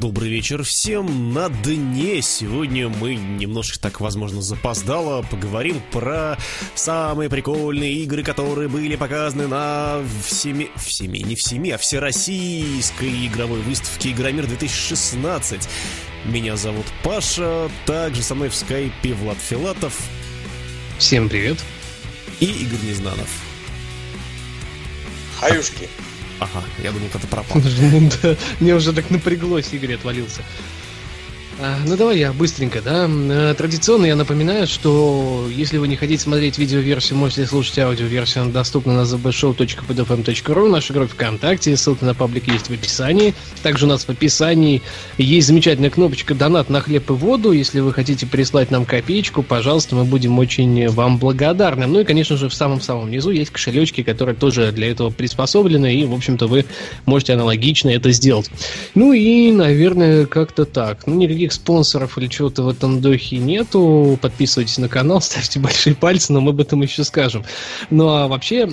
Добрый вечер всем на дне. Сегодня мы немножко так, возможно, запоздало поговорим про самые прикольные игры, которые были показаны на всеми... Всеми, не всеми, а всероссийской игровой выставке Игромир 2016. Меня зовут Паша, также со мной в скайпе Влад Филатов. Всем привет. И Игорь Незнанов. Хаюшки. Ага, я думал, это пропал. Мне уже так напряглось, Игорь отвалился. А, ну давай я быстренько, да. Э, традиционно я напоминаю, что если вы не хотите смотреть видеоверсию, можете слушать аудиоверсию, она доступна на zbshow.podfm.ru, наша группа ВКонтакте, ссылка на паблик есть в описании. Также у нас в описании есть замечательная кнопочка «Донат на хлеб и воду». Если вы хотите прислать нам копеечку, пожалуйста, мы будем очень вам благодарны. Ну и, конечно же, в самом-самом низу есть кошелечки, которые тоже для этого приспособлены, и, в общем-то, вы можете аналогично это сделать. Ну и, наверное, как-то так. Ну, никаких никаких спонсоров или чего-то в этом духе нету. Подписывайтесь на канал, ставьте большие пальцы, но мы об этом еще скажем. Ну а вообще,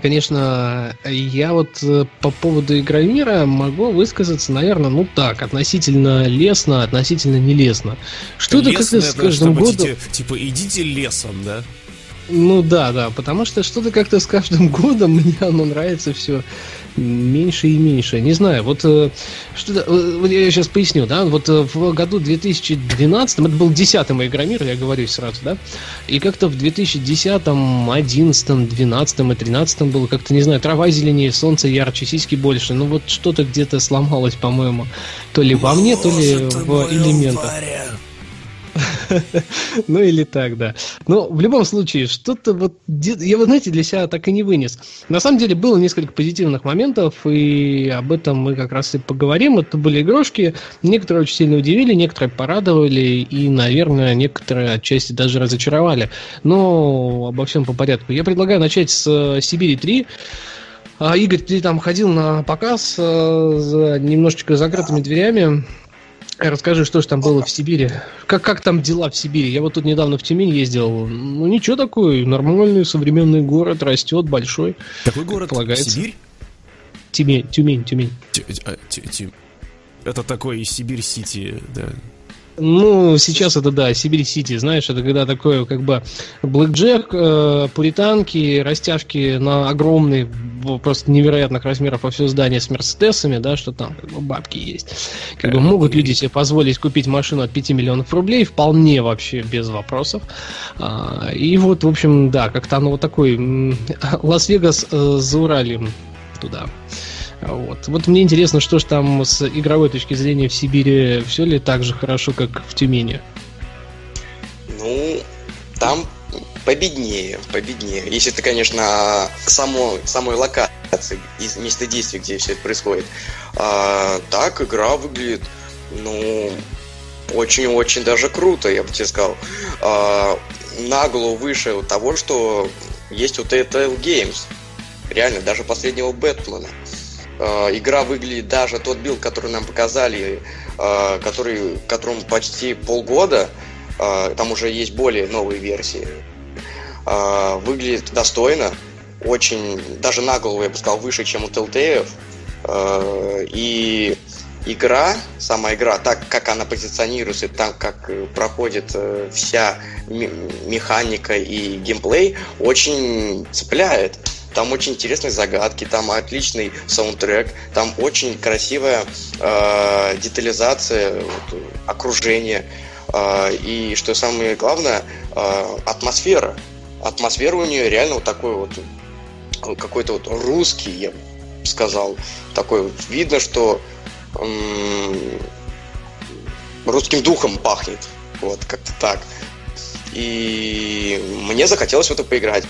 Конечно, я вот э, по поводу Игромира могу высказаться, наверное, ну так, относительно лестно, относительно нелестно. Что-то как-то с каждым годом... Типа, идите лесом, да? Ну да, да, потому что что-то как-то с каждым годом мне оно нравится все меньше и меньше. Не знаю, вот э, что э, вот я сейчас поясню, да, вот э, в году 2012, это был 10-й мой Игромир, я говорю сразу, да, и как-то в 2010, 11, 12 и 13 было как-то, не знаю, трава зеленее, солнце ярче, сиськи больше, ну вот что-то где-то сломалось, по-моему, то ли во мне, то ли в элементах. Ну или так, да. Но в любом случае, что-то вот... Я, вы знаете, для себя так и не вынес. На самом деле было несколько позитивных моментов, и об этом мы как раз и поговорим. Это были игрушки. Некоторые очень сильно удивили, некоторые порадовали, и, наверное, некоторые отчасти даже разочаровали. Но обо всем по порядку. Я предлагаю начать с э, Сибири 3. А, Игорь, ты там ходил на показ э, за немножечко закрытыми дверями. Расскажи, что же там было в Сибири? Как, как там дела в Сибири? Я вот тут недавно в Тюмень ездил. Ну, ничего такой, нормальный современный город, растет, большой. Какой город? Полагается. Сибирь? Тюмень, Тюмень, Тюмень. А, это такой Сибирь-Сити, да. Ну, сейчас это да, Сибирь-Сити, знаешь, это когда такое, как бы, блэкджек, э, пуританки, растяжки на огромные, просто невероятных размеров во все здание с мерседесами, да, что там как бы, бабки есть. Как бы могут люди себе позволить купить машину от 5 миллионов рублей, вполне вообще без вопросов. А, и вот, в общем, да, как-то оно вот такой Лас-Вегас э, за Уралем туда. Вот. вот мне интересно, что же там с игровой точки зрения в Сибири все ли так же хорошо, как в Тюмени? Ну, там победнее, победнее. Если это, конечно, к самой, самой локации, из места действия, где все это происходит. А, так игра выглядит, ну, очень-очень даже круто, я бы тебе сказал. А, на выше того, что есть у Telltale Games. Реально, даже последнего Бэтмена. Э, игра выглядит даже тот build, который нам показали, э, который, которому почти полгода, э, там уже есть более новые версии, выглядит достойно, очень, даже на голову, я бы сказал, выше, чем у Telltale. И игра, сама игра, так как она позиционируется, так как проходит вся механика и геймплей, очень цепляет. Там очень интересные загадки, там отличный саундтрек, там очень красивая э, детализация вот, окружения. Э, и что самое главное, э, атмосфера. Атмосфера у нее реально вот такой вот какой-то вот русский, я бы сказал. Такой вот видно, что м- русским духом пахнет. Вот, как-то так. И мне захотелось в это поиграть.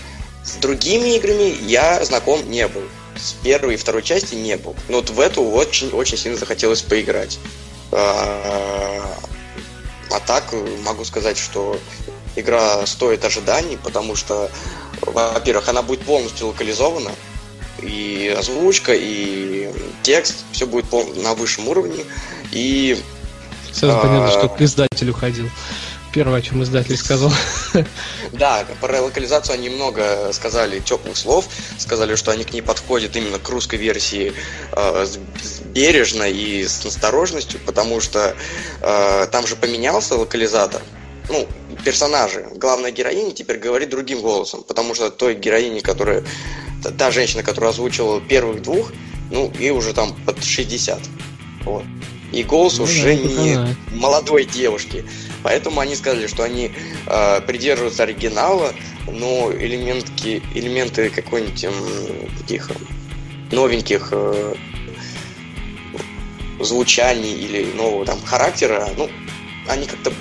С другими играми я знаком не был. С первой и второй части не был. Но вот в эту очень-очень сильно захотелось поиграть. А, а так могу сказать, что игра стоит ожиданий, потому что, во-первых, она будет полностью локализована. и озвучка, и текст, все будет на высшем уровне. И Сразу а... понятно, что к издателю ходил. Первое, о чем издатель сказал. Да, про локализацию они много сказали теплых слов, сказали, что они к ней подходят именно к русской версии э, бережно и с осторожностью, потому что э, там же поменялся локализатор. Ну, персонажи. Главная героиня теперь говорит другим голосом, потому что той героине, которая... Та женщина, которая озвучила первых двух, ну, ей уже там под 60. Вот. И голос ну, уже не молодой девушки. Поэтому они сказали, что они э, придерживаются оригинала, но элементки, элементы какой-нибудь э, таких новеньких э, звучаний или нового там характера, ну, они как-то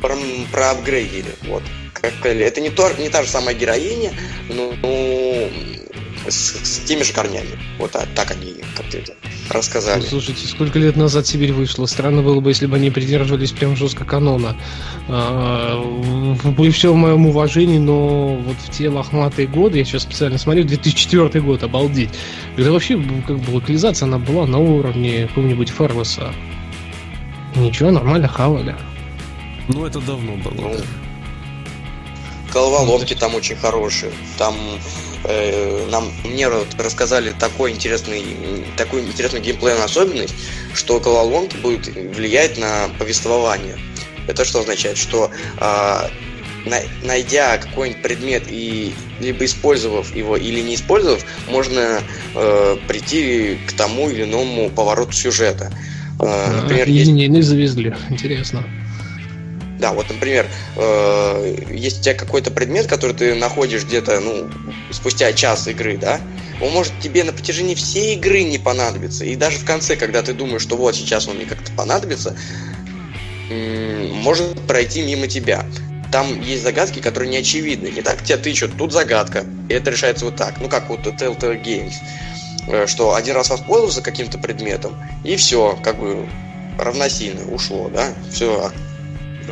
про, проапгрейдили. Вот. Как, это не, то, не та же самая героиня, но ну, с, с теми же корнями. Вот а, так они как-то это рассказали. Ну, слушайте, сколько лет назад Сибирь вышла? Странно было бы, если бы они придерживались прям жестко канона. А, при всем моем уважении, но вот в те лохматые годы, я сейчас специально смотрю, 2004 год, обалдеть. Это вообще как бы локализация, она была на уровне какого-нибудь Фарлоса. Ничего, нормально хавали. Ну, это давно было, ну, да. Головоломки там очень хорошие. Там э, нам мне рассказали такой интересный, такую интересную геймплейную особенность, что головоломки будут влиять на повествование. Это что означает? Что э, найдя какой-нибудь предмет и либо использовав его или не использовав, можно э, прийти к тому или иному повороту сюжета. Э, например, а, есть... не завезли. Интересно. Да, вот, например, э, есть у тебя какой-то предмет, который ты находишь где-то, ну, спустя час игры, да, он может тебе на протяжении всей игры не понадобиться. И даже в конце, когда ты думаешь, что вот сейчас он мне как-то понадобится, может пройти мимо тебя. Там есть загадки, которые не очевидны. Не так тебя тычут, тут загадка, и это решается вот так. Ну, как вот Telltale Games. Э, что один раз воспользовался каким-то предметом, и все, как бы равносильно ушло, да, все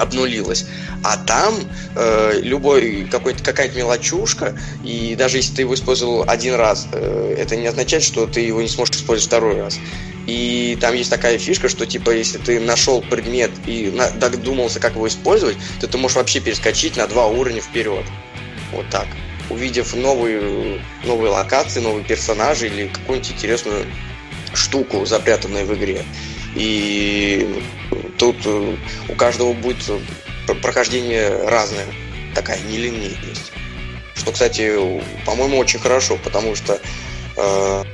обнулилось. А там э, любой какой-то какая-то мелочушка, и даже если ты его использовал один раз, э, это не означает, что ты его не сможешь использовать второй раз. И там есть такая фишка, что типа если ты нашел предмет и на, додумался, как его использовать, то ты можешь вообще перескочить на два уровня вперед. Вот так. Увидев новые, новые локации, новые персонажи или какую-нибудь интересную штуку, запрятанную в игре. И тут э, у каждого будет э, прохождение разное, такая нелинейность. Что, кстати, по-моему, очень хорошо, потому что э,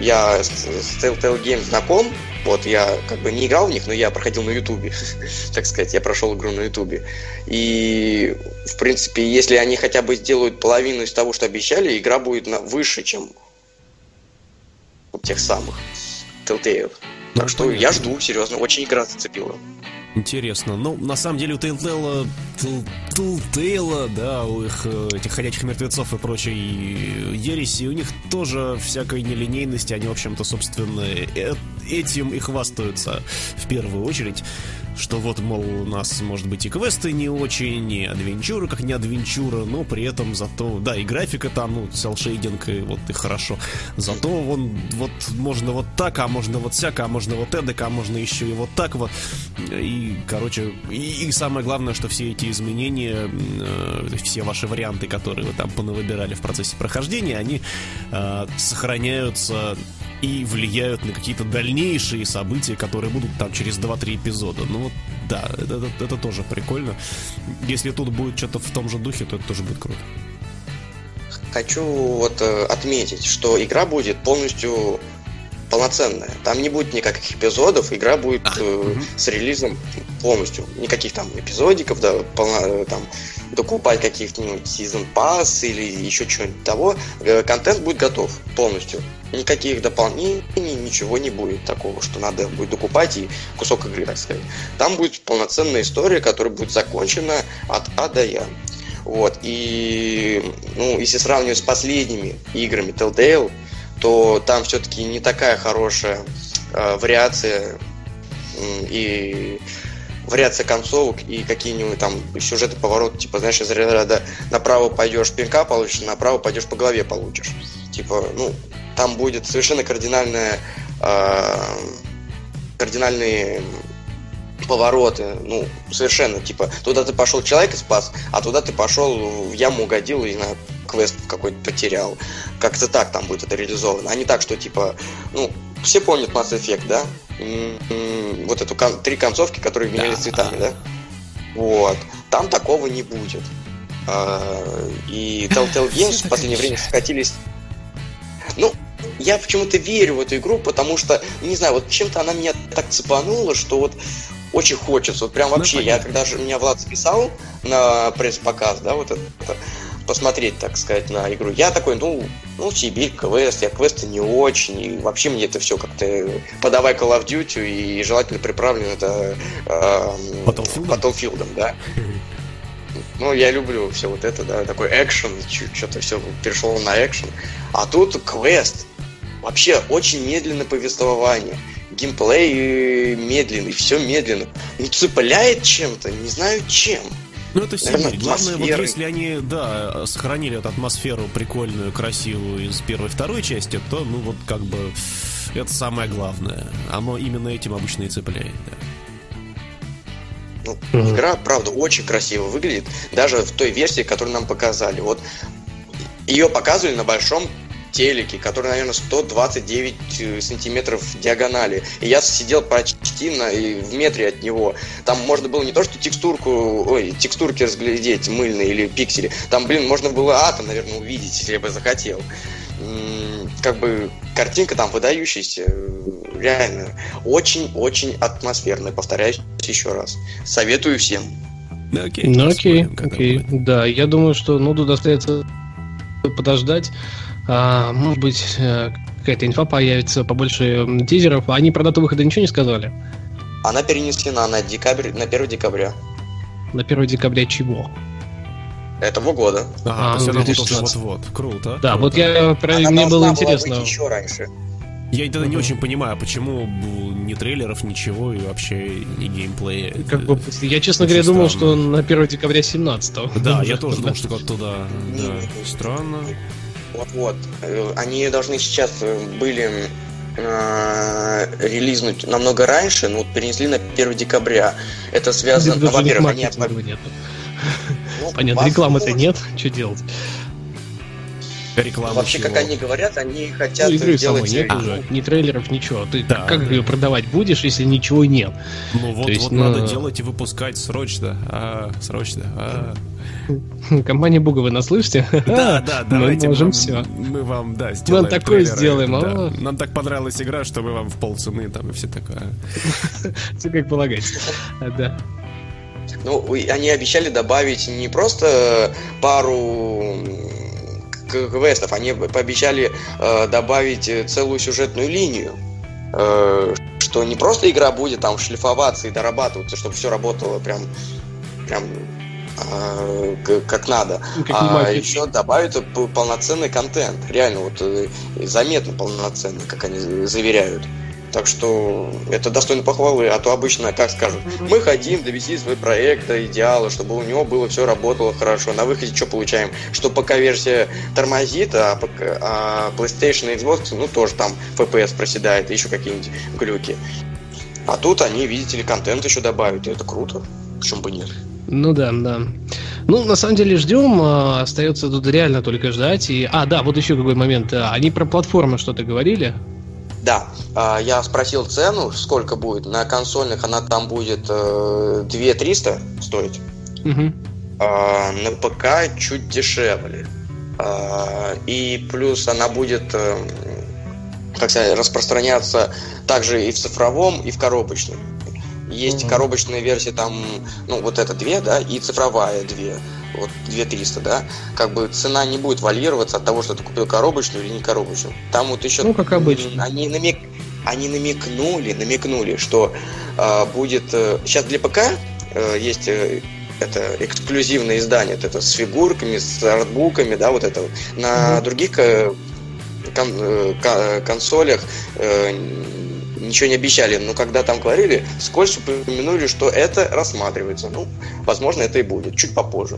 я с, Telltale Games знаком, вот я как бы не играл в них, но я проходил на Ютубе, так сказать, я прошел игру на Ютубе. И, в принципе, если они хотя бы сделают половину из того, что обещали, игра будет на, выше, чем у тех самых Telltale. Так что я жду, серьезно, очень игра зацепила. Интересно. Ну, на самом деле у Telltale, Telltale, да, у их э, этих ходячих мертвецов и прочей ереси, у них тоже всякой нелинейности, они, в общем-то, собственно, э, этим и хвастаются в первую очередь что вот, мол, у нас, может быть, и квесты не очень, и адвенчура как не адвенчура, но при этом зато, да, и графика там, ну, селшейдинг, и вот и хорошо. Зато вон, вот можно вот так, а можно вот всяко, а можно вот эдак, а можно еще и вот так вот. И, короче, и, и самое главное, что все эти изменения, э, все ваши варианты, которые вы там понавыбирали в процессе прохождения, они э, сохраняются и влияют на какие-то дальнейшие события, которые будут там через 2-3 эпизода. Ну вот, да, это, это, это тоже прикольно. Если тут будет что-то в том же духе, то это тоже будет круто. Хочу вот э, отметить, что игра будет полностью полноценная. Там не будет никаких эпизодов, игра будет а, э, угу. с релизом полностью. Никаких там эпизодиков, да, полно, э, там докупать каких-нибудь сезон пасс или еще чего-нибудь того. Э, контент будет готов полностью. Никаких дополнений, ничего не будет такого, что надо будет докупать и кусок игры, так сказать. Там будет полноценная история, которая будет закончена от А до Я. Вот, и, ну, если сравнивать с последними играми Telltale, то там все-таки не такая хорошая э, вариация и вариация концовок и какие-нибудь там сюжеты, повороты, типа, знаешь, из ряда направо пойдешь пинка получишь, направо пойдешь по голове получишь. Типа, ну, там будет совершенно кардинальная э, кардинальные повороты, ну, совершенно, типа, туда ты пошел человека спас, а туда ты пошел в яму угодил и на квест какой-то потерял. Как-то так там будет это реализовано. А не так, что, типа, ну, все помнят Mass Effect, да? М-м, вот эту кон- три концовки, которые менялись Да. цветами, да? Вот. Там такого не будет. А, И Telltale Games в последнее время скатились... Ну, я почему-то верю в эту игру, потому что, не знаю, вот чем-то она меня так цепанула, что вот очень хочется. Вот прям Ну, вообще, я понятно. когда же меня Влад записал на пресс-показ, да, вот это, посмотреть, так сказать, на игру, я такой, ну, ну, Сибирь, квест, я квесты не очень, и вообще мне это все как-то подавай Call of Duty, и желательно приправлено это эм, Battlefield? Battlefield, да. Ну, я люблю все вот это, да, такой экшен, что-то все перешло на экшен. А тут квест. Вообще очень медленное повествование. Геймплей э, медленный, все медленно. Ну, цепляет чем-то, не знаю чем. Ну, это Наверное, Сибирь. Главное, вот если они, да, сохранили эту атмосферу прикольную, красивую из первой и второй части, то, ну, вот как бы это самое главное. Оно именно этим обычно и цепляет, да. Ну, Мгм. игра, правда, очень красиво выглядит. Даже в той версии, которую нам показали. Вот ее показывали на большом телеке, который, наверное, 129 э, сантиметров диагонали. И я сидел почти на, и в метре от него. Там можно было не то, что текстурку, ой, текстурки разглядеть, мыльные или пиксели. Там, блин, можно было атом, наверное, увидеть, если я бы захотел. Как бы картинка там выдающаяся, э, реально. Очень-очень атмосферная, повторяюсь еще раз. Советую всем. Да, окей. Ну окей, окей. Да, я думаю, что ну тут остается подождать. А, может быть, э, какая-то инфа появится, побольше тизеров. Они про дату выхода ничего не сказали? Она перенесена на декабрь, на 1 декабря На 1 декабря чего? этого года. Ага, А, то есть она вот 2016. вот вот. Круто. Да, круто. вот я про Она мне было должна была интересно. выйти еще раньше. Я тогда не Мгм. очень понимаю, почему ни трейлеров, ничего, и вообще ни геймплея. Как бы, я, честно говоря, думал, странно. что на 1 декабря 17 Да, я тоже думал, что как туда. Да, странно. Вот-вот. Э, Они должны сейчас э, были э, релизнуть намного раньше, но вот перенесли на 1 декабря. Это связано, ну, во-первых, они... Понятно, рекламы-то нет, что делать? Реклама Вообще, чего? как они говорят, они хотят Ну, игры самой сделать... нет э, уже, ни трейлеров, ничего. Ты Да, как да. ее продавать будешь, если ничего нет? Ну вот, То есть, вот ну, надо делать и выпускать срочно. А, срочно. А. Компания Буга, вы нас слышите? Да, да, Мы давайте можем мы, все. мы вам, да, сделаем такое трейлеры, сделаем, да. а? Нам так понравилась игра, что мы вам в полцены там и все такое. Все как полагается. А, Да. Ну, они обещали добавить не просто пару квестов, они пообещали э, добавить э, целую сюжетную линию. Э, что не просто игра будет там шлифоваться и дорабатываться, чтобы все работало прям, прям э, как надо. Ну, как а еще добавят полноценный контент. Реально, вот э, заметно полноценный, как они заверяют. Так что это достойно похвалы, а то обычно, как скажут, мы хотим довести свой проект до идеала, чтобы у него было все работало хорошо. На выходе что получаем? Что пока версия тормозит, а, пока- а PlayStation и Xbox, ну тоже там FPS проседает, еще какие-нибудь глюки. А тут они, видите ли, контент еще добавят, и это круто. Почему бы нет? Ну да, да. Ну, на самом деле, ждем. а, Остается тут реально только ждать. И... А, да, вот еще какой момент. А, Они про платформы что-то говорили. Да, а, я спросил цену, сколько будет. На консольных она там будет э, 2300 стоить. Мгм. А, на ПК чуть дешевле. А, и плюс она будет, э, как сказать, распространяться также и в цифровом, и в коробочном. Есть Мгм. коробочная версия там, ну, вот это две, да, и цифровая две. Вот 2300, да. Как бы цена не будет варьироваться от того, что ты купил коробочную или не коробочную. Там вот еще... Ну, как обычно. Они, намек... они намекнули, намекнули, что а, будет... сейчас для ПК э, есть э, это эксклюзивное издание, вот это с фигурками, с артбуками, да, вот это. На Мгм. других э, кон- э, ка- консолях э, ничего не обещали, но когда там говорили, вскользь упомянули, что это рассматривается. Ну, возможно, это и будет, чуть попозже.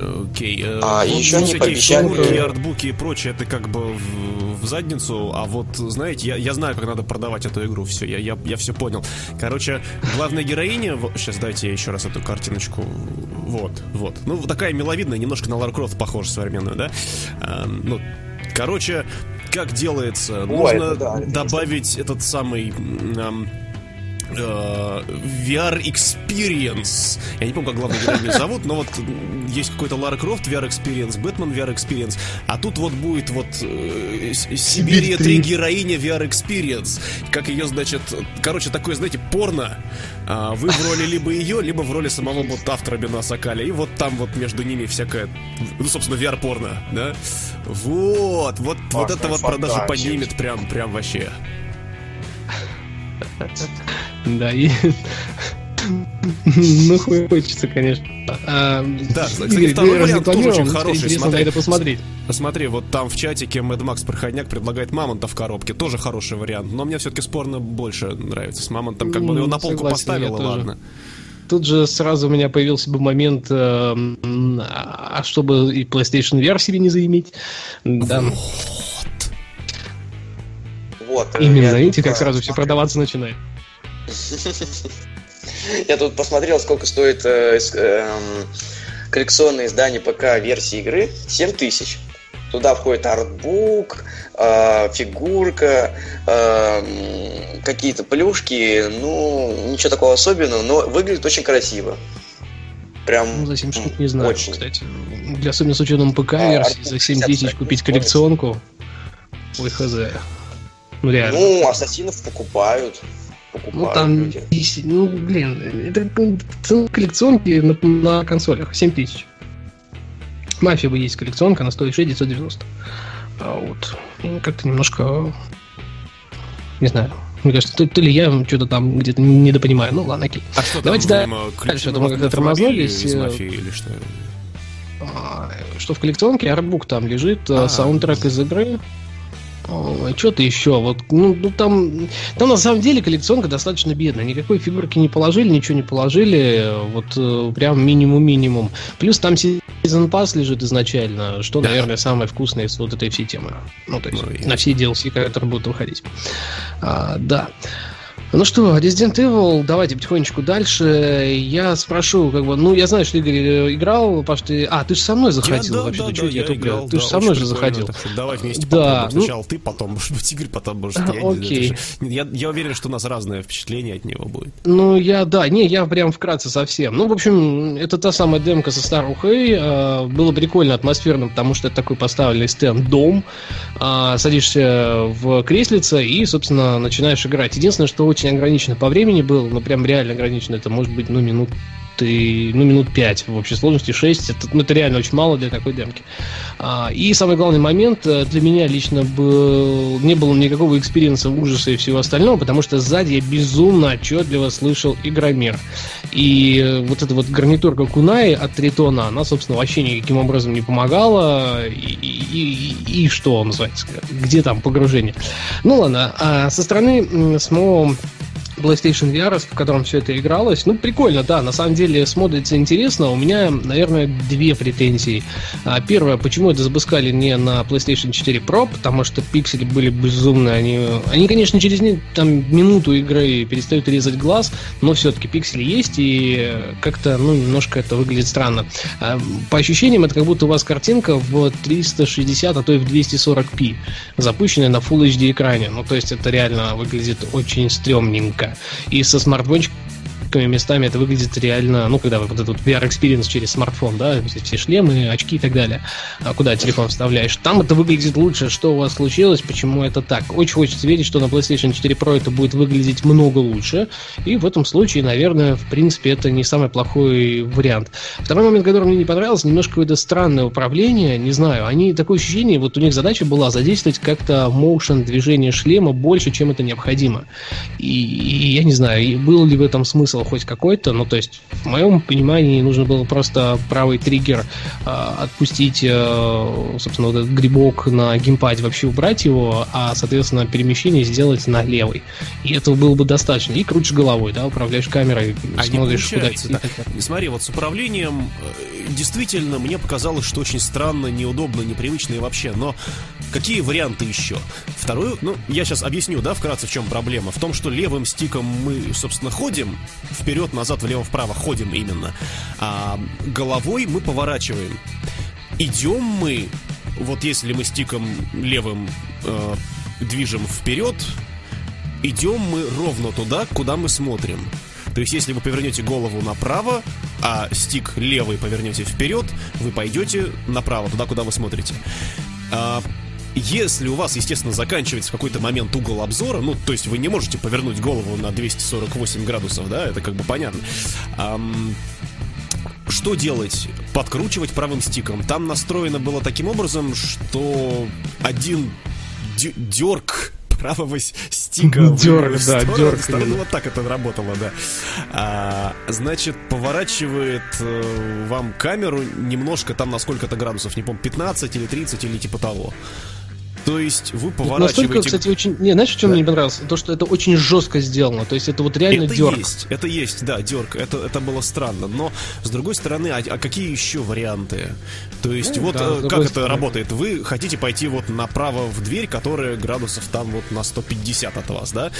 Окей. э, А, вот еще всякие пообещали- фигурки, артбуки и прочее, это как бы в, в задницу, а вот, знаете, я, я знаю, как надо продавать эту игру, все, я, я, я все понял. Короче, главная героиня, сейчас дайте я еще раз эту картиночку, вот, вот. Ну, такая миловидная, немножко на Лара Крофт похожа современную, да? А, ну, короче, как делается? О, Нужно это да, это добавить этот самый... м, э, VR Experience. Я не помню, как главную героиню зовут, но вот есть какой-то Лара Крофт VR Experience, Бэтмен VR Experience, а тут вот будет вот э, Сибирия 3 героиня VR Experience. Как ее, значит, короче, такое, знаете, порно. А, Вы в роли либо ее, либо в роли самого вот автора Бена Сакаля. И вот там вот между ними всякое, ну, собственно, VR-порно, да? Вот, вот, вот это вот продажи поднимет прям, прям вообще. Да, и... Ну, хочется, конечно. А, Да, кстати, Игорь, второй вариант тоже очень хороший, смотри. это посмотреть. Смотри, вот там в чатике Mad Max Проходняк предлагает мамонта в коробке. Тоже хороший вариант. Но мне все-таки спорно больше нравится. С мамонтом как бы Ну, его на полку согласен, поставила, ладно. Тут же сразу у меня появился бы момент, э, а чтобы и PlayStation VR себе не заиметь. Да, Вот. э, именно, я видите, как а, сразу все продаваться начинает. Я тут посмотрел, сколько стоит э, с- эм, коллекционное издание ПК версии игры. 7 тысяч. Туда входит артбук, э, фигурка, э, какие-то плюшки. Ну, ничего такого особенного, но выглядит очень красиво. Прям Ну, за 7 штук не знаю, очень. кстати. Для, особенно с учетом ПК-версии, А, за 7 50 тысяч купить коллекционку. Ой, хз. Ну, реально. Ну, ассасинов покупают. Ну, Покупают там, люди. десять- ну, блин, это ну, цена коллекционки на, на консолях 7 тысяч. Мафия бы есть коллекционка, она стоит 6 990. А вот, ну, как-то немножко, не знаю, мне кажется, то, то ли я что-то там где-то недопонимаю. Ну, ладно, окей. А что Давайте там, да- дальше, ключи думаю, как-то тормознулись, из э, мафии или что? А, Что в коллекционке, артбук там лежит, А. а, саундтрек из игры. Что-то еще. Вот, ну, ну, там, там на самом деле коллекционка достаточно бедная. Никакой фигурки не положили, ничего не положили. Вот э, прям минимум-минимум. Плюс там Season Pass лежит изначально, что, Да. наверное, самое вкусное из вот этой всей темы. Ну, то есть, Ну, и- на все DLC, которые будут выходить. А, да. Ну что, Resident Evil, давайте потихонечку дальше. Я спрошу, как бы, ну, я знаю, что Игорь э, играл, что ты... А, ты же со мной заходил Я- да, вообще-то, да, да, я я играл, Ты да, же со мной же заходил. так что давай вместе Да, ну- Сначала ты, потом, может быть, Игорь, потом, может, я. Окей. же- Я, я уверен, что у нас разное впечатление от него будет. Ну, я, да, не, я прям вкратце совсем. Ну, в общем, это та самая демка со старухой. э, было прикольно, атмосферно, потому что это такой поставленный стенд дом. А, садишься в креслице и, собственно, начинаешь играть. Единственное, что очень ограничено по времени было, ну, прям реально ограничено, это может быть, ну, минут ты, ну, минут 5 в общей сложности, 6, это, ну, это реально очень мало для такой демки. А, и самый главный момент э, для меня лично был, не было никакого experience а ужаса и всего остального, потому что сзади я безумно отчетливо слышал игромир. И э, вот эта вот гарнитурка Kunai от Tritton а, она, собственно, вообще никаким образом не помогала. И, и- и- и что называется, где там погружение? Ну ладно, а со стороны самого PlayStation VR, в котором все это игралось. Ну, прикольно, да, на самом деле смотрится интересно. У меня, наверное, две претензии. А, Первое, почему это запускали не на PlayStation 4 Pro, потому что пиксели были безумные. Они, они конечно, через там, минуту игры перестают резать глаз, но все-таки пиксели есть, и как-то, ну, немножко это выглядит странно. А, По ощущениям, это как будто у вас картинка в 360, а то и в 240p, запущенная на Full HD экране. Ну, то есть это реально выглядит очень стрёмненько. И со смартфончиками местами это выглядит реально, ну, когда вот этот VR-experience через смартфон, да, все, шлемы, очки и так далее, а куда телефон вставляешь, там это выглядит лучше. Что у вас случилось, почему это так? Очень хочется верить, что на PlayStation 4 Pro это будет выглядеть много лучше, и в этом случае, наверное, в принципе, это не самый плохой вариант. Второй момент, который мне не понравился, немножко какое-то странное управление, не знаю, они, такое ощущение, вот у них задача была задействовать как-то motion движение шлема больше, чем это необходимо. И, и я не знаю, и был ли в этом смысл хоть какой-то, ну, то есть, в моем понимании, нужно было просто правый триггер а, отпустить, э, собственно, вот этот грибок на геймпаде, вообще убрать его, а, соответственно, перемещение сделать на левый. И этого было бы достаточно. И крутишь головой, да, управляешь камерой, А смотришь, куда получается идти. так. Смотри, вот с управлением, э, действительно, мне показалось, что очень странно, неудобно, непривычно и вообще. Но какие варианты еще? Второй, ну, я сейчас объясню, да, вкратце, в чем проблема. В том, что левым стиком мы, собственно, ходим вперед, назад, влево, вправо, ходим именно. А головой мы поворачиваем. Идем мы, вот если мы стиком левым э, движем вперед, идем мы ровно туда, куда мы смотрим. То есть, если вы повернете голову направо, а стик левый повернете вперед, вы пойдете направо, туда, куда вы смотрите. А, если у вас, естественно, заканчивается в какой-то момент угол обзора, ну, то есть вы не можете повернуть голову на 248 градусов, да, это как бы понятно. Ам, что делать? Подкручивать правым стиком. Там настроено было таким образом, что один дерг правого стика Дерг, да, дерг. Ну, вот так это работало, да. А, значит, поворачивает э, вам камеру немножко там на сколько-то градусов, не помню, 15 или 30 или типа того. То есть вы поворачиваете... Настолько, кстати, очень... Не, знаешь, в чем да. мне понравилось? То, что это очень жестко сделано. То есть это вот реально это дерг. есть, это есть, да, дерг. Это, это было странно. Но, с другой стороны, а, а какие еще варианты? То есть ну, вот да, э, как это стороны. работает? Вы хотите пойти вот направо в дверь, которая градусов там вот на 150 от вас, да?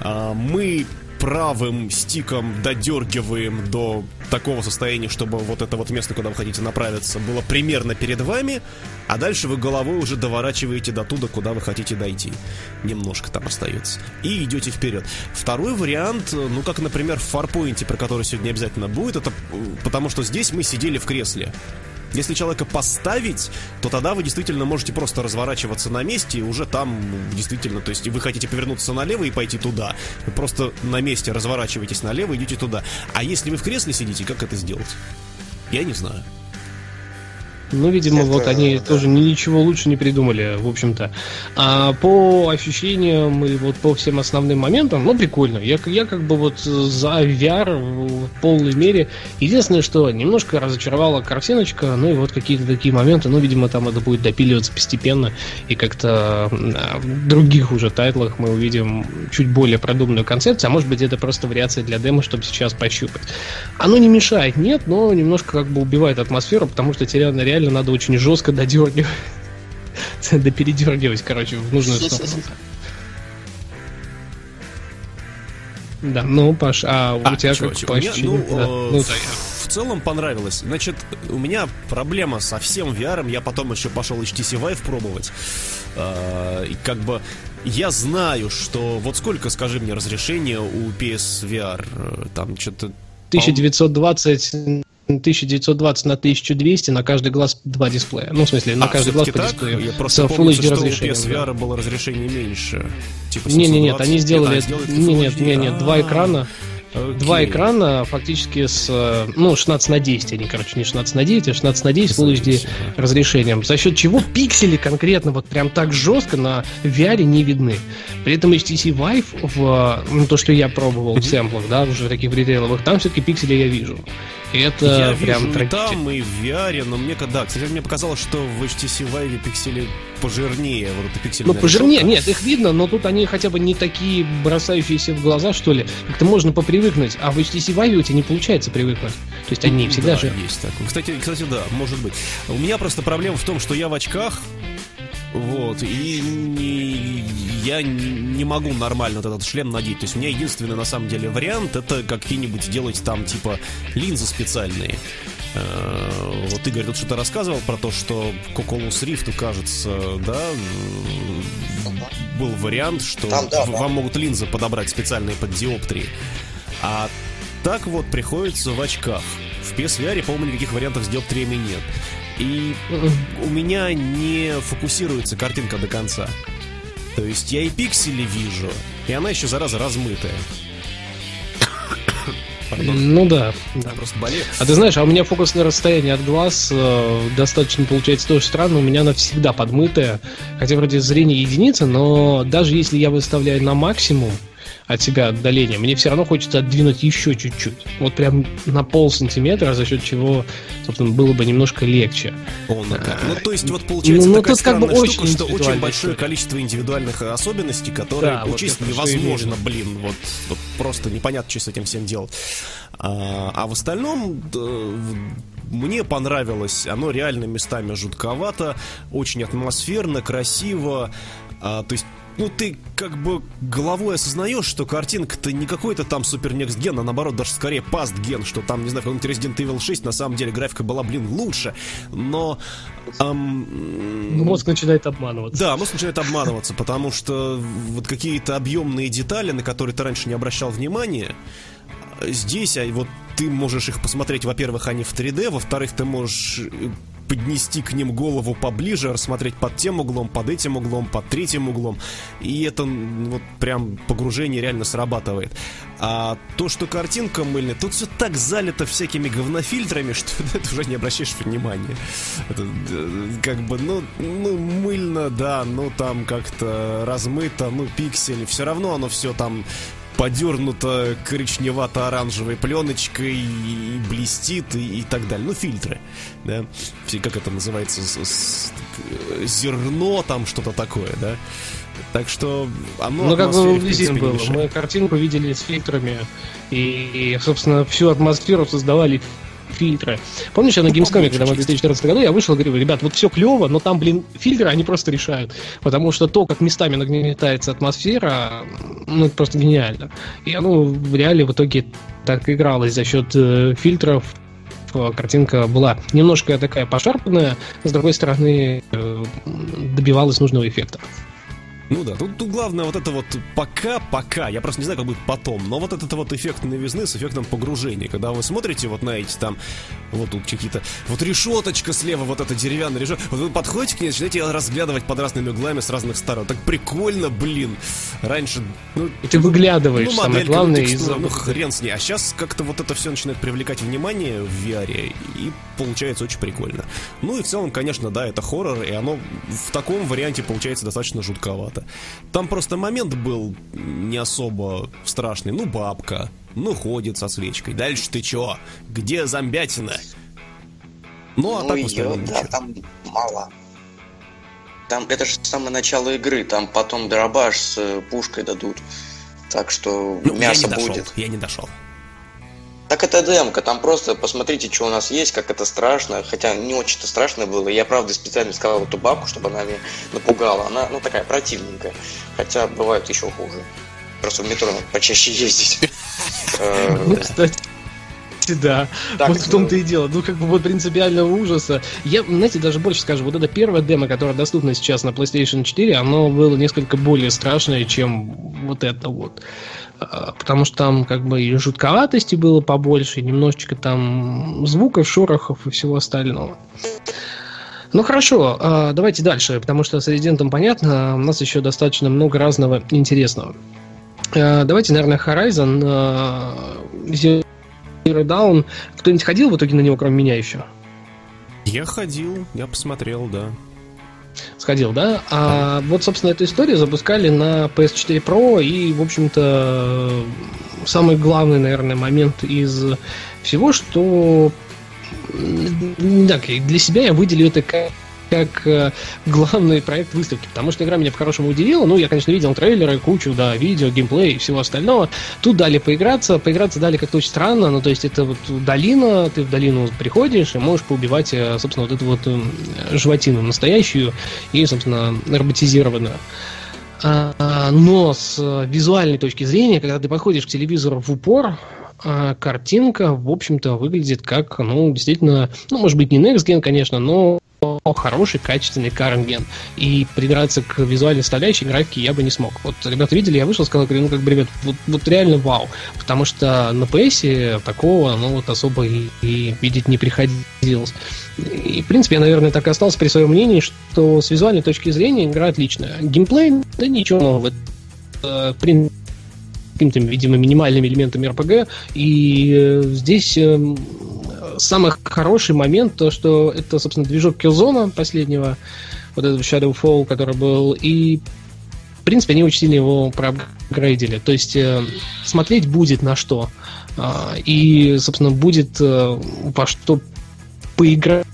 А, мы правым стиком додергиваем до такого состояния, чтобы вот это вот место, куда вы хотите направиться, было примерно перед вами, а дальше вы головой уже доворачиваете до туда, куда вы хотите дойти. Немножко там остается. И идете вперед. Второй вариант, ну как, например, в фарпоинте, про который сегодня обязательно будет, это потому что здесь мы сидели в кресле. Если человека поставить, то тогда вы действительно можете просто разворачиваться на месте и уже там действительно, то есть вы хотите повернуться налево и пойти туда, вы просто на месте разворачиваетесь налево, идете туда. А если вы в кресле сидите, как это сделать? Я не знаю. Ну, видимо, это, вот они да. тоже ничего лучше не придумали, в общем-то. А по ощущениям и вот по всем основным моментам, ну, прикольно. Я, я как бы вот за VR в полной мере. Единственное, что немножко разочаровала картиночка, ну и вот какие-то такие моменты, ну, видимо, там это будет допиливаться постепенно, и как-то в других уже тайтлах мы увидим чуть более продуманную концепцию, а может быть, это просто вариация для демо, чтобы сейчас пощупать. Оно не мешает, нет, но немножко как бы убивает атмосферу, потому что реально реально реально надо очень жестко додергивать. Да передергивать, короче, в нужную сторону. Да, ну, Паш, а у а, тебя чё, как чё, по меня, ну, да. э, ну, да, в целом понравилось. Значит, у меня проблема со всем VR. Я потом еще пошел HTC Vive пробовать. Э, и как бы я знаю, что... Вот сколько, скажи мне, разрешение у PSVR? Э, там что-то... 1920 1920 на 1200, на каждый глаз два дисплея. Ну, в смысле, на а, каждый глаз по так? дисплею. Я просто с помню, Full HD разрешением. Что у PSVR было разрешение меньше. Типа не, не, нет, они сделали... Не, нет, не, нет, два экрана. Okay. Два экрана фактически с, ну, 16 на 10, они, короче, не 16 на 9, а 16 на 10 Full HD разрешением. За счет чего пиксели конкретно вот прям так жестко на VR не видны. При этом HTC Vive, в, ну, то, что я пробовал в сэмплах, да, уже таких ритейловых, там все-таки пиксели я вижу. Это я прям вижу и там, и в VR, но мне когда, кстати, мне показалось, что в HTC Vive пиксели пожирнее, вот это пиксельная Ну, пожирнее, решетка. нет, их видно, но тут они хотя бы не такие бросающиеся в глаза, что ли. Как-то можно попривыкнуть, а в HTC Vive у тебя не получается привыкнуть. То есть они всегда да, же... есть так. Кстати, кстати, да, может быть. У меня просто проблема в том, что я в очках, вот, и не, я не могу нормально этот шлем надеть. То есть у меня единственный на самом деле вариант это какие-нибудь сделать там типа линзы специальные. Э, вот Игорь тут что-то рассказывал про то, что к Oculus Rift, кажется, да, был вариант, что там, да, вам да. могут линзы подобрать специальные под диоптрии. А так вот приходится в очках. В PSVR, по-моему, никаких вариантов с диоптриями нет. И у меня не фокусируется картинка до конца. То есть я и пиксели вижу, и она еще, зараза, размытая. Пардон. Ну да, да. просто болею. А ты знаешь, а у меня фокусное расстояние от глаз э, достаточно получается тоже странно. У меня она всегда подмытая. Хотя вроде зрение единица, но даже если я выставляю на максимум, от себя отдаление, мне все равно хочется отдвинуть еще чуть-чуть. Вот прям на пол сантиметра, за счет чего, собственно, было бы немножко легче. О, ну, как. ну то есть вот получается Ну, ну, такая как бы странная очень штука, что очень большое количество индивидуальных особенностей, которые Да, вот учесть и невозможно, блин, вот, вот просто непонятно, что с этим всем делать. А, а в остальном да, мне понравилось, оно реально местами жутковато, очень атмосферно, красиво, а, то есть ну, ты как бы головой осознаешь, что картинка-то не какой-то там супер next ген, а наоборот, даже скорее past ген, что там, не знаю, в каком-нибудь Resident Evil 6 на самом деле графика была, блин, лучше. Но... ам, Ну, Мозг начинает обманываться. да, мозг начинает обманываться, потому что вот какие-то объемные детали, на которые ты раньше не обращал внимания, здесь, а вот ты можешь их посмотреть, во-первых, они в 3D, во-вторых, ты можешь поднести к ним голову поближе, рассмотреть под тем углом, под этим углом, под третьим углом. И это вот прям погружение реально срабатывает. А то, что картинка мыльная, тут все так залито всякими говнофильтрами, что ты уже не обращаешь внимания. Это, э, как бы, ну, ну, мыльно, да, ну там как-то размыто, ну, пиксели, все равно оно все там подернуто коричневато-оранжевой пленочкой и блестит и, и так далее. Ну, фильтры, да. Как это называется? С- с- э, зерно там, что-то такое, да. Так что оно Ну, как бы атмосфере, в вблизи принципе, не было. мешает. Мы картинку видели с фильтрами. И, и, собственно, всю атмосферу создавали фильтры. Помнишь, я на Ну, Gamescom, когда мы в чисто. 2014 году, я вышел и говорю, ребят, вот все клево, но там, блин, фильтры, они просто решают. Потому что то, как местами нагнетается атмосфера, ну, это просто гениально. И оно в реале в итоге так игралось за счет э, фильтров. Э, Картинка была немножко такая пошарпанная, с другой стороны, э, добивалась нужного эффекта. Ну да, тут, тут главное вот это вот пока-пока, я просто не знаю, как будет потом, но вот этот вот эффект новизны с эффектом погружения, когда вы смотрите вот на эти там, вот тут какие-то, вот решеточка слева, вот эта деревянная решетка, вот вы подходите к ней, начинаете разглядывать под разными углами с разных сторон, так прикольно, блин, раньше, ну, И ты выглядываешь, ну, самое моделька, главное, ну, из текстура, ну, хрен с ней. А сейчас как-то вот это все начинает привлекать внимание в VR, и получается очень прикольно. Ну и в целом, конечно, да, это хоррор, и оно в таком варианте получается достаточно жутковато. Там просто момент был не особо страшный. Ну, бабка, ну, ходит со свечкой. Дальше ты чё? Где зомбятина? Ну, а так в её, остальном да, там мало. Там это же самое начало игры, там потом дробаш с э, пушкой дадут. Так что Ну, мясо я не дошел, будет. я не дошел. Так это демка, там просто посмотрите, что у нас есть, как это страшно. Хотя не очень-то страшно было. Я, правда, специально сказал эту бабку, чтобы она меня напугала. Она, ну, такая противненькая. Хотя бывает еще хуже. Просто в метро надо почаще ездить. Э, Ну, кстати, да. Так, вот в том-то и дело. Ну, как бы вот принципиального ужаса. Я, знаете, даже больше скажу, вот это первое демо, которое доступно сейчас на PlayStation 4, оно было несколько более страшное, чем вот это вот. А, Потому что там как бы и жутковатости было побольше, и немножечко там звуков, шорохов и всего остального. Ну хорошо, а, давайте дальше, потому что с Резидентом понятно, у нас еще достаточно много разного интересного. А, Давайте, наверное, Horizon а, Zero Dawn. Кто-нибудь ходил в итоге на него, кроме меня еще? Я ходил, я посмотрел, да. Сходил, да? А вот, собственно, эту историю запускали на PS4 Pro, и, в общем-то, самый главный, наверное, момент из всего, что так, для себя я выделю это как как э, главный проект выставки, потому что игра меня по-хорошему удивила. Ну, я, конечно, видел трейлеры, кучу, да, видео, геймплей и всего остального. Тут дали поиграться, поиграться дали как-то очень странно, ну, то есть это вот долина, ты в долину приходишь и можешь поубивать, э, собственно, вот эту вот м, животину настоящую и, собственно, роботизированную. А, а, Но с визуальной точки зрения, когда ты подходишь к телевизору в упор, а, картинка, в общем-то, выглядит как, ну, действительно, ну, может быть, не Next Gen, конечно, но хороший, качественный gen. И придраться к визуальной составляющей графики я бы не смог. Вот ребята видели, я вышел, сказал, ну, как бы, ребят, вот, вот реально вау. Потому что на PS такого, ну, вот особо и, и видеть не приходилось. И, в принципе, я, наверное, так и остался при своем мнении, что с визуальной точки зрения игра отличная. Геймплей, да ничего нового. Это, в принципе, какими-то, видимо, минимальными элементами RPG. И э, здесь э, самый хороший момент, то, что это, собственно, движок Killzone последнего, вот этого Shadowfall, который был, и в принципе, они очень сильно его проапгрейдили. То есть э, смотреть будет на что. Э, и, собственно, будет э, во что поиграть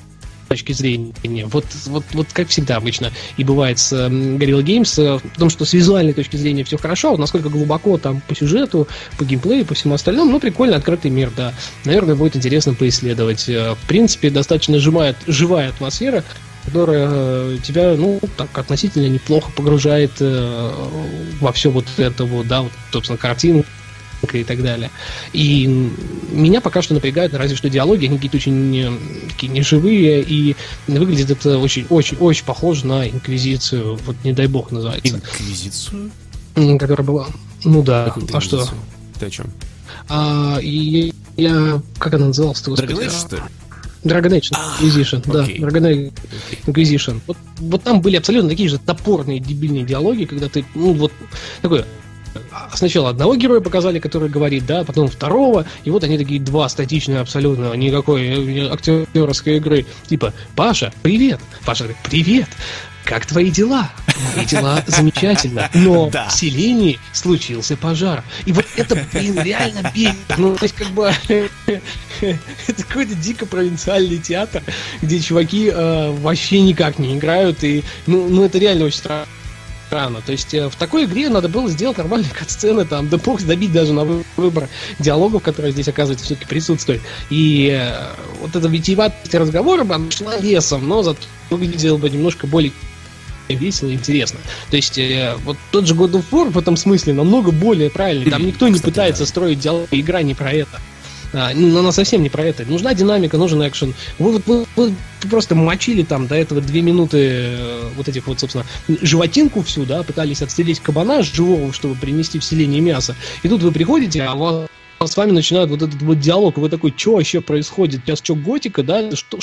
точки зрения. Вот, вот, вот как всегда обычно и бывает с Guerrilla Games, э, в том, что с визуальной точки зрения все хорошо, а вот насколько глубоко там по сюжету, по геймплею, по всему остальному, ну, прикольно, открытый мир, да. Наверное, будет интересно поисследовать. Э, в принципе, достаточно живая, живая атмосфера, которая э, тебя, ну, так относительно неплохо погружает во все вот это вот, да, вот, собственно, картину, и так далее. И меня пока что напрягают разве что диалоги, они какие-то очень такие неживые, и выглядит это очень-очень-очень похоже на Инквизицию, вот не дай бог называется. Инквизицию? Которая была... Ну да, а что? Ты о чем? А, и я... Как она называлась-то, господи? Dragon Age, что ли? Dragon Age Inquisition, а, да, okay. Dragon Age Inquisition. Вот, вот там были абсолютно такие же топорные, дебильные диалоги, когда ты, ну, вот, такое, сначала одного героя показали, который говорит, да, потом второго, и вот они такие два статичные абсолютно, никакой э, актерской игры. Типа, Паша, привет! Паша говорит, привет! Как твои дела? Мои дела замечательно, но да. в селении случился пожар. И вот это, блин, реально бесит. Ну, то есть, как бы, это какой-то дико провинциальный театр, где чуваки э, вообще никак не играют, и, ну, ну, это реально очень странно рано. То есть э, в такой игре надо было сделать нормальные кат-сцены, там, да бог добить даже на выбор диалогов, которые здесь, оказывается, все-таки присутствуют. И э, вот это витиеватость разговора бы шла лесом, но зато выглядело бы немножко более весело и интересно. То есть, э, вот тот же God of War в этом смысле намного более правильный. Там никто не Кстати, пытается да. строить диалог, игра не про это. А, ну, она совсем не про это. Нужна динамика, нужен экшен. Вы, вы, вы просто мочили там до этого две минуты э, вот этих вот, собственно, животинку всю, да, пытались отстрелить кабана живого, чтобы принести в селение мясо. И тут вы приходите, а вас с вами начинают вот этот вот диалог, вы такой, что вообще происходит? Сейчас что, готика, да? Что,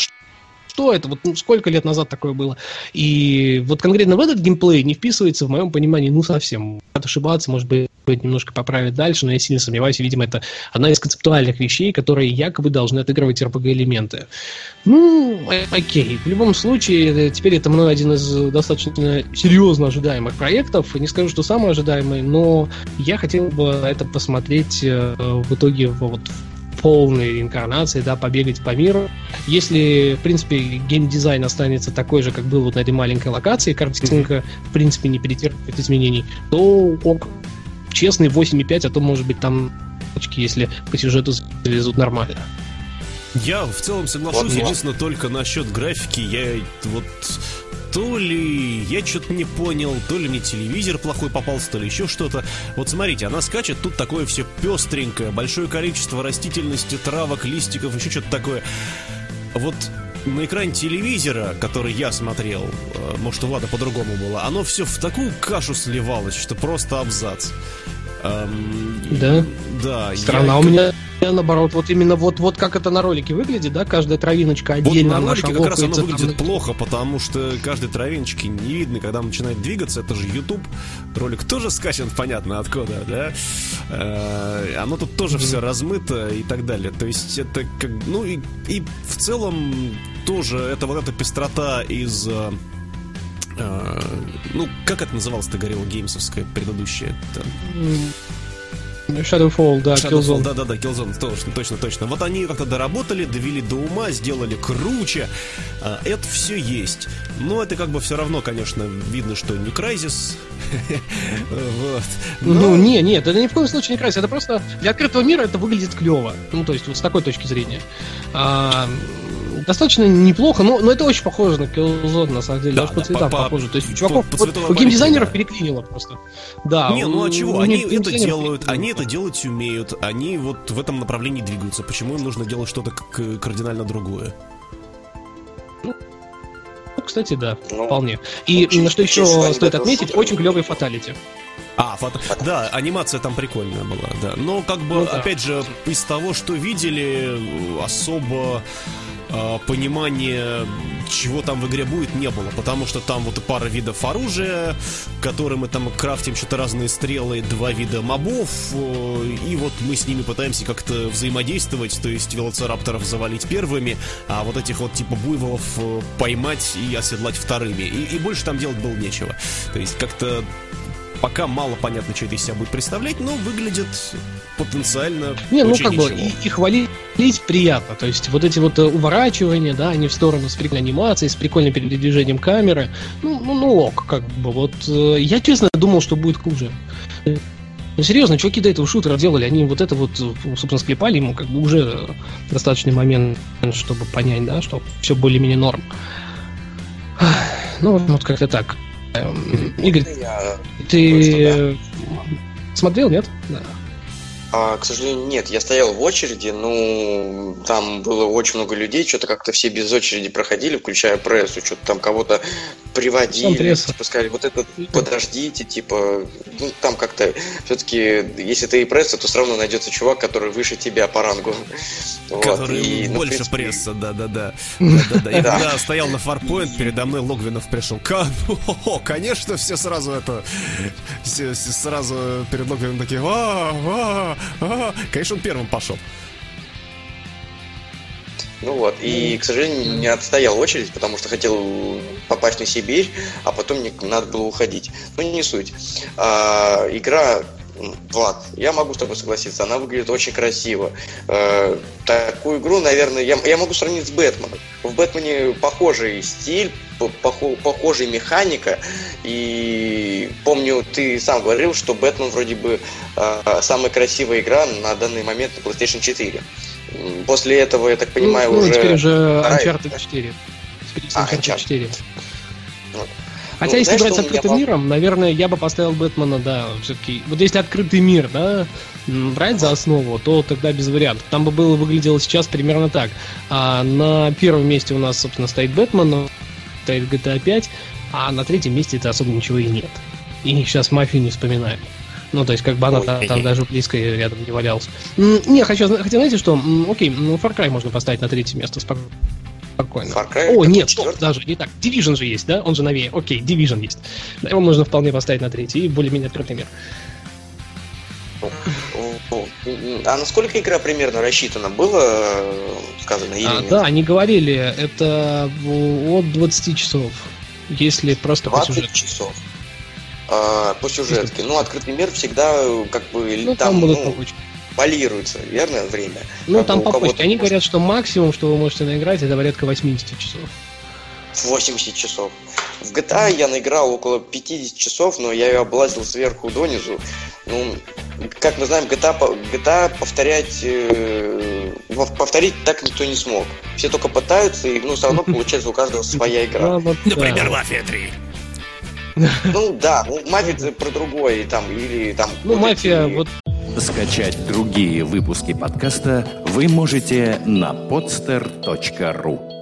что это? Вот ну, сколько лет назад такое было? И вот конкретно в этот геймплей не вписывается, в моем понимании, ну совсем. Ошибаться, может быть, немножко поправить дальше, но я сильно сомневаюсь, видимо, это одна из концептуальных вещей, которые якобы должны отыгрывать RPG-элементы. Ну, окей. В любом случае, э, теперь это мной один из достаточно серьезно ожидаемых проектов. Не скажу, что самый ожидаемый, но я хотел бы это посмотреть э, в итоге вот полной инкарнации, да, побегать по миру. Если, в принципе, геймдизайн останется такой же, как был вот на этой маленькой локации, картинка, в принципе, не перетерпит изменений, то ок, честный 8,5, а то, может быть, там если по сюжету завезут нормально. Я в целом соглашусь, вот, единственное, только насчет графики, я вот то ли я что-то не понял, то ли мне телевизор плохой попался, то ли еще что-то. Вот смотрите, она скачет, тут такое все пестренькое, большое количество растительности, травок, листиков, еще что-то такое. Вот на экране телевизора, который я смотрел, э, может, у Влада по-другому было, оно все в такую кашу сливалось, что просто абзац. Эм, да? Да. Страна я... у меня наоборот, вот именно вот, вот как это на ролике выглядит, да, каждая травиночка отдельно. Вот на ролике как раз оно выглядит там... плохо, потому что каждой травиночки не видно, когда он начинает двигаться, это же YouTube, ролик тоже скачан, понятно откуда, да, э, оно тут тоже все размыто и так далее, то есть это как, ну и, и в целом тоже это вот эта пестрота из э, э ну, как это называлось, ты говорил, геймсовская предыдущая? Shadowfall, да, Shadowfall, Killzone. Да, да, да, Killzone, точно, точно, точно. Вот они как-то доработали, довели до ума, сделали круче. А, это все есть. Но это как бы все равно, конечно, видно, что не Crysis. вот. Ну, не, нет, это ни в коем случае не Crysis. Это просто для открытого мира это выглядит клево. Ну, то есть, вот с такой точки зрения. А, достаточно неплохо, но, но это очень похоже на Killzone, на самом деле, да, даже да, по цветам по, похоже. То есть у чуваков, по, вот, у геймдизайнеров да. переклинило просто. Да. Не, ну а чего? Они это делают, они это делать умеют, они вот в этом направлении двигаются. Почему им нужно делать что-то кардинально другое? Ну, кстати, да, ну, вполне. И ну, что еще стоит отметить, очень клевый фаталити. А, фото... да, анимация там прикольная была, да. Но как бы, ну, да. опять же, из того, что видели, особо понимания, чего там в игре будет, не было. Потому что там вот пара видов оружия, которые мы там крафтим что-то разные стрелы, два вида мобов, э, и вот мы с ними пытаемся как-то взаимодействовать, то есть велоцирапторов завалить первыми, а вот этих вот типа буйволов э, поймать и оседлать вторыми. И, и больше там делать было нечего. То есть как-то пока мало понятно, что это из себя будет представлять, но выглядит потенциально Не, ну как ничего. бы и, и хвалить приятно. То есть вот эти вот э, уворачивания, да, они в сторону с прикольной анимацией, с прикольным передвижением камеры. Ну, ну, ну ок, как бы. Вот э, я честно думал, что будет хуже. Ну, серьезно, чуваки до этого шутера делали, они вот это вот, э, собственно, склепали ему как бы уже достаточный момент, чтобы понять, да, что все более-менее норм. Ну, вот как-то так. Эм, Игорь, ты смотрел, нет? Да. А, к сожалению, нет. Я стоял в очереди, ну, там было очень много людей, что-то как-то все без очереди проходили, включая прессу, что-то там кого-то приводили, типа сказали, вот это подождите, типа, ну, там как-то все-таки, если ты и пресса, то все равно найдется чувак, который выше тебя по рангу. Вот, Который и, ну, больше принципе, пресса, да-да-да. Я Да. когда стоял на фарпоинт, передо мной Логвинов пришел. Конечно, все сразу это... сразу перед Логвином такие... «А, а, а». Конечно, он первым пошел. Ну вот, и, к сожалению, не отстоял очередь, потому что хотел попасть на Сибирь, а потом мне надо было уходить. Ну, не суть. А, игра, Влад, я могу с тобой согласиться, она выглядит очень красиво. Э, такую игру, наверное, я, я могу сравнить с Бэтменом. В Бэтмене похожий стиль, по- похо- похожая механика, и помню, ты сам говорил, что Бэтмен вроде бы э, самая красивая игра на данный момент на PlayStation 4. М, После этого, я так понимаю, ну, уже... теперь уже Uncharted да? 4. Теперь А, Uncharted. 4. Хотя, Ну, если брать с открытым пол- миром, наверное, я бы поставил Бэтмена, да, все-таки. Вот если открытый мир, да, брать за основу, то тогда без вариантов. Там бы было выглядело сейчас примерно так. А на первом месте у нас, собственно, стоит Бэтмен, стоит GTA 5, а на третьем месте это особо ничего и нет. И сейчас мафию не вспоминаем. Ну, то есть, как бы она Ой, там, там даже близко рядом не валялась. Не, хочу, хотя знаете что? Окей, ну, Far Cry можно поставить на третье место спок- спокойно. Far Cry? О, нет, стоп, даже не так. Division же есть, да? Он же новее. Окей, Division есть. Его можно вполне поставить на третий и более-менее открытый мир. М, А насколько игра примерно рассчитана? Было сказано или А, нет? да, они говорили, это от 20 часов. Если просто по 20 сюжету. часов. А, по сюжетке. Ну, открытый мир всегда как бы Ну, там, там будут ну. Полируется, верно, время? Ну, Как там побочки. кого-то Они говорят, что максимум, что вы можете наиграть, это порядка 80 часов. 80 часов. В GTA я наиграл около 50 часов, но я ее облазил сверху донизу. Ну, как мы знаем, GTA, по- GTA повторять, э, повторить так никто не смог. Все только пытаются, и ну, все равно получается у каждого своя игра. Ну, Например. Мафия 3. Ну да, ну мафия про другое, и там, или там... Ну, мафия, вот. Скачать другие выпуски подкаста вы можете на podster.ru